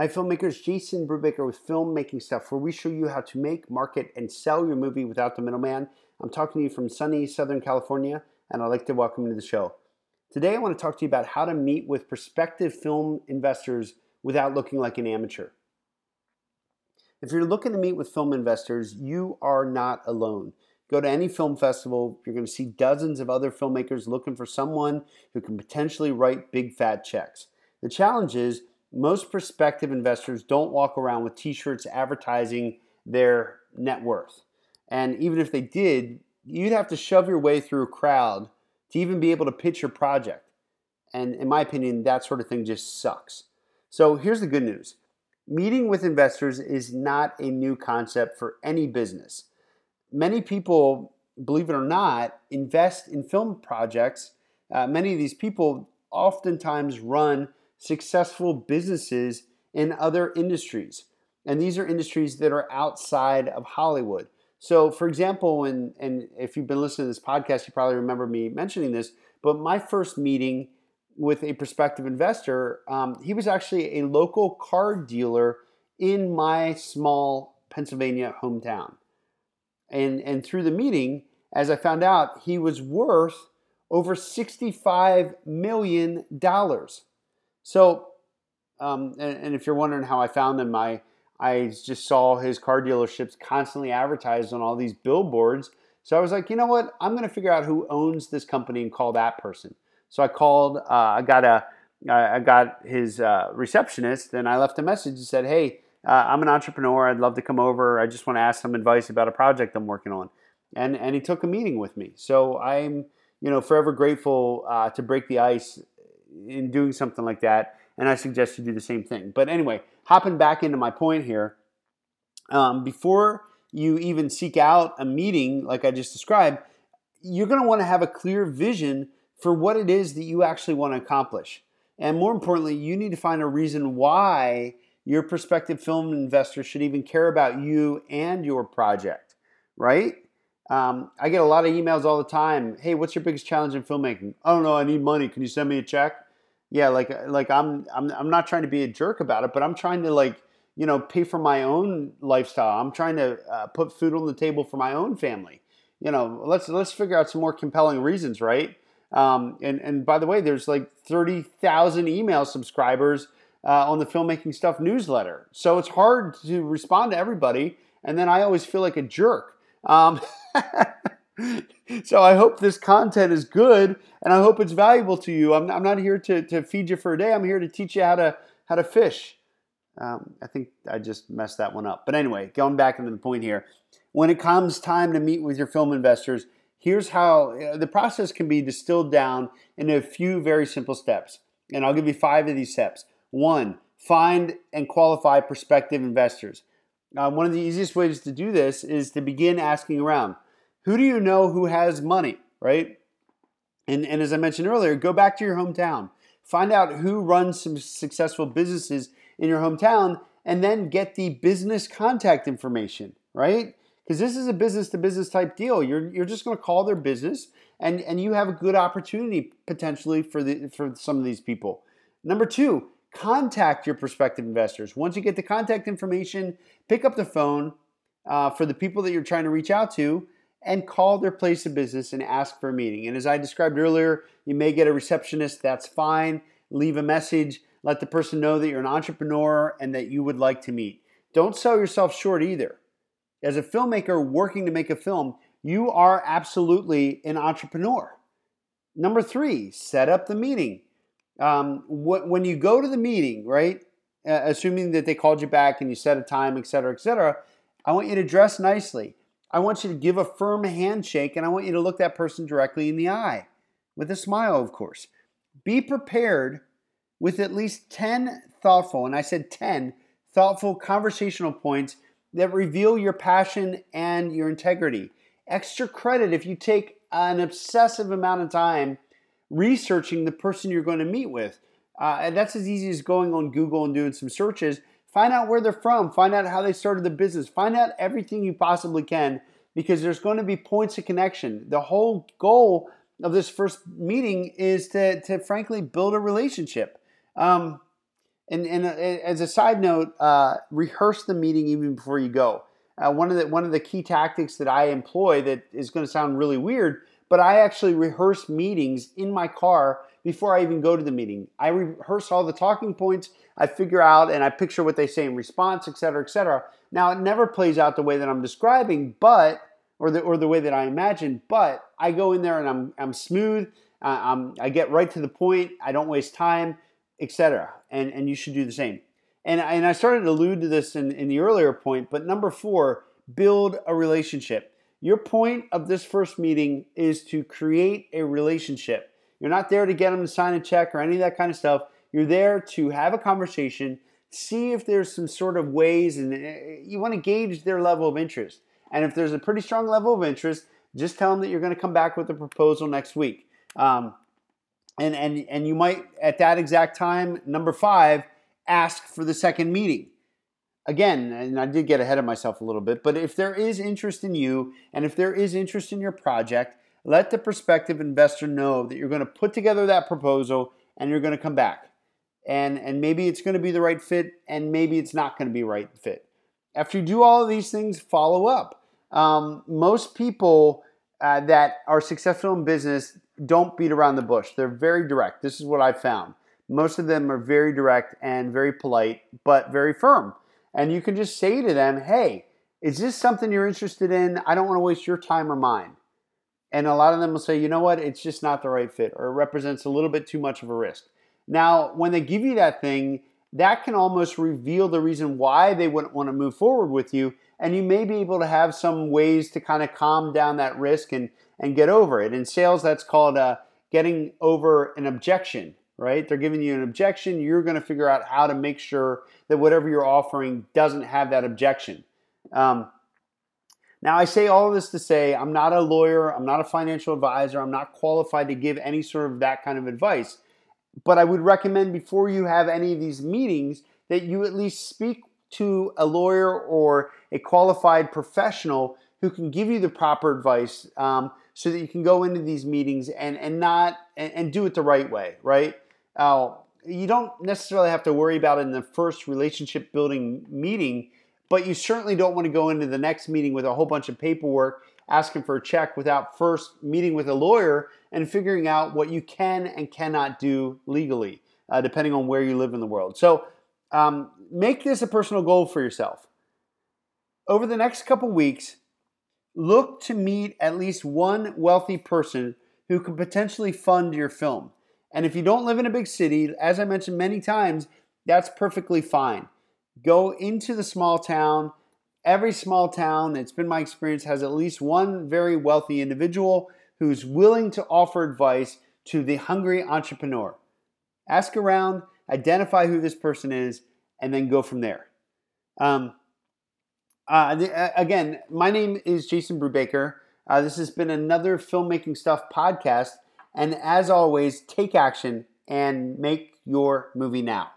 Hi, filmmakers. Jason Brubaker with Filmmaking Stuff, where we show you how to make, market, and sell your movie without the middleman. I'm talking to you from sunny Southern California, and I'd like to welcome you to the show. Today, I want to talk to you about how to meet with prospective film investors without looking like an amateur. If you're looking to meet with film investors, you are not alone. Go to any film festival, you're going to see dozens of other filmmakers looking for someone who can potentially write big fat checks. The challenge is most prospective investors don't walk around with t shirts advertising their net worth. And even if they did, you'd have to shove your way through a crowd to even be able to pitch your project. And in my opinion, that sort of thing just sucks. So here's the good news meeting with investors is not a new concept for any business. Many people, believe it or not, invest in film projects. Uh, many of these people oftentimes run successful businesses in other industries. And these are industries that are outside of Hollywood. So, for example, and, and if you've been listening to this podcast, you probably remember me mentioning this, but my first meeting with a prospective investor, um, he was actually a local car dealer in my small Pennsylvania hometown. And, and through the meeting, as I found out, he was worth over $65 million. So, um, and, and, if you're wondering how I found him, I I just saw his car dealerships constantly advertised on all these billboards. So I was like, you know what? I'm going to figure out who owns this company and call that person. So I called. Uh, I got a. I got his uh, receptionist and I left a message and said, "Hey, uh, I'm an entrepreneur. I'd love to come over. I just want to ask some advice about a project I'm working on." And and he took a meeting with me. So I'm you know forever grateful uh, to break the ice in doing something like that. And I suggest you do the same thing. But anyway, hopping back into my point here, um, before you even seek out a meeting like I just described, you're going to want to have a clear vision for what it is that you actually want to accomplish. And more importantly, you need to find a reason why your prospective film investor should even care about you and your project, right? Um, I get a lot of emails all the time. Hey, what's your biggest challenge in filmmaking? I don't know. I need money. Can you send me a check? Yeah, like like I'm I'm I'm not trying to be a jerk about it, but I'm trying to like you know pay for my own lifestyle. I'm trying to uh, put food on the table for my own family. You know, let's let's figure out some more compelling reasons, right? Um, and and by the way, there's like thirty thousand email subscribers uh, on the filmmaking stuff newsletter, so it's hard to respond to everybody. And then I always feel like a jerk. Um, so I hope this content is good and I hope it's valuable to you. I'm, I'm not here to, to feed you for a day. I'm here to teach you how to how to fish. Um, I think I just messed that one up. But anyway, going back into the point here, when it comes time to meet with your film investors, here's how uh, the process can be distilled down into a few very simple steps. And I'll give you five of these steps. One, find and qualify prospective investors. Uh, one of the easiest ways to do this is to begin asking around. Who do you know who has money, right? And, and as I mentioned earlier, go back to your hometown. Find out who runs some successful businesses in your hometown and then get the business contact information, right? Because this is a business to business type deal. You're, you're just going to call their business and, and you have a good opportunity potentially for, the, for some of these people. Number two, contact your prospective investors. Once you get the contact information, pick up the phone uh, for the people that you're trying to reach out to and call their place of business and ask for a meeting. And as I described earlier, you may get a receptionist, that's fine. Leave a message, let the person know that you're an entrepreneur and that you would like to meet. Don't sell yourself short either. As a filmmaker working to make a film, you are absolutely an entrepreneur. Number three, set up the meeting. Um, when you go to the meeting, right, uh, assuming that they called you back and you set a time, et cetera, et cetera, I want you to dress nicely. I want you to give a firm handshake and I want you to look that person directly in the eye with a smile, of course. Be prepared with at least 10 thoughtful, and I said 10 thoughtful conversational points that reveal your passion and your integrity. Extra credit if you take an obsessive amount of time researching the person you're going to meet with. Uh, and that's as easy as going on Google and doing some searches Find out where they're from. Find out how they started the business. Find out everything you possibly can because there's going to be points of connection. The whole goal of this first meeting is to, to frankly build a relationship. Um, And, and uh, as a side note, uh, rehearse the meeting even before you go. Uh, one of the one of the key tactics that I employ that is going to sound really weird, but I actually rehearse meetings in my car before I even go to the meeting. I rehearse all the talking points. I figure out and I picture what they say in response, et cetera, et cetera. Now it never plays out the way that I'm describing, but or the or the way that I imagine. But I go in there and I'm I'm smooth. Uh, I'm, I get right to the point. I don't waste time, etc. And and you should do the same. And and I started to allude to this in, in the earlier point. But number four, build a relationship. Your point of this first meeting is to create a relationship. You're not there to get them to sign a check or any of that kind of stuff. You're there to have a conversation, see if there's some sort of ways, and eh, you want to gauge their level of interest. And if there's a pretty strong level of interest, just tell them that you're going to come back with a proposal next week. Um, and, and, and you might, at that exact time, number five, ask for the second meeting. Again, and I did get ahead of myself a little bit, but if there is interest in you and if there is interest in your project, let the prospective investor know that you're going to put together that proposal and you're going to come back. And, and maybe it's going to be the right fit and maybe it's not going to be right fit. After you do all of these things, follow up um, most people uh, that are successful in business don't beat around the bush. They're very direct. This is what I've found. Most of them are very direct and very polite, but very firm. And you can just say to them, hey, is this something you're interested in? I don't want to waste your time or mine. And a lot of them will say, you know what, it's just not the right fit or it represents a little bit too much of a risk. Now, when they give you that thing, that can almost reveal the reason why they wouldn't want to move forward with you and you may be able to have some ways to kind of calm down that risk and and get over it. In sales, that's called uh, getting over an objection. Right? They're giving you an objection. You're going to figure out how to make sure that whatever you're offering doesn't have that objection. Um, now, I say all this to say I'm not a lawyer, I'm not a financial advisor, I'm not qualified to give any sort of that kind of advice. But I would recommend before you have any of these meetings that you at least speak to a lawyer or a qualified professional who can give you the proper advice um, so that you can go into these meetings and, and not and, and do it the right way, right? You don't necessarily have to worry about in the first relationship building meeting, but you certainly don't want to go into the next meeting with a whole bunch of paperwork asking for a check without first meeting with a lawyer and figuring out what you can and cannot do legally, uh, depending on where you live in the world. So um, make this a personal goal for yourself. Over the next couple weeks, look to meet at least one wealthy person who could potentially fund your film. And if you don't live in a big city, as I mentioned many times, that's perfectly fine. Go into the small town. Every small town, it's been my experience, has at least one very wealthy individual who's willing to offer advice to the hungry entrepreneur. Ask around, identify who this person is, and then go from there. Um, uh, again, my name is Jason Brubaker. Uh, this has been another Filmmaking Stuff podcast. And as always, take action and make your movie now.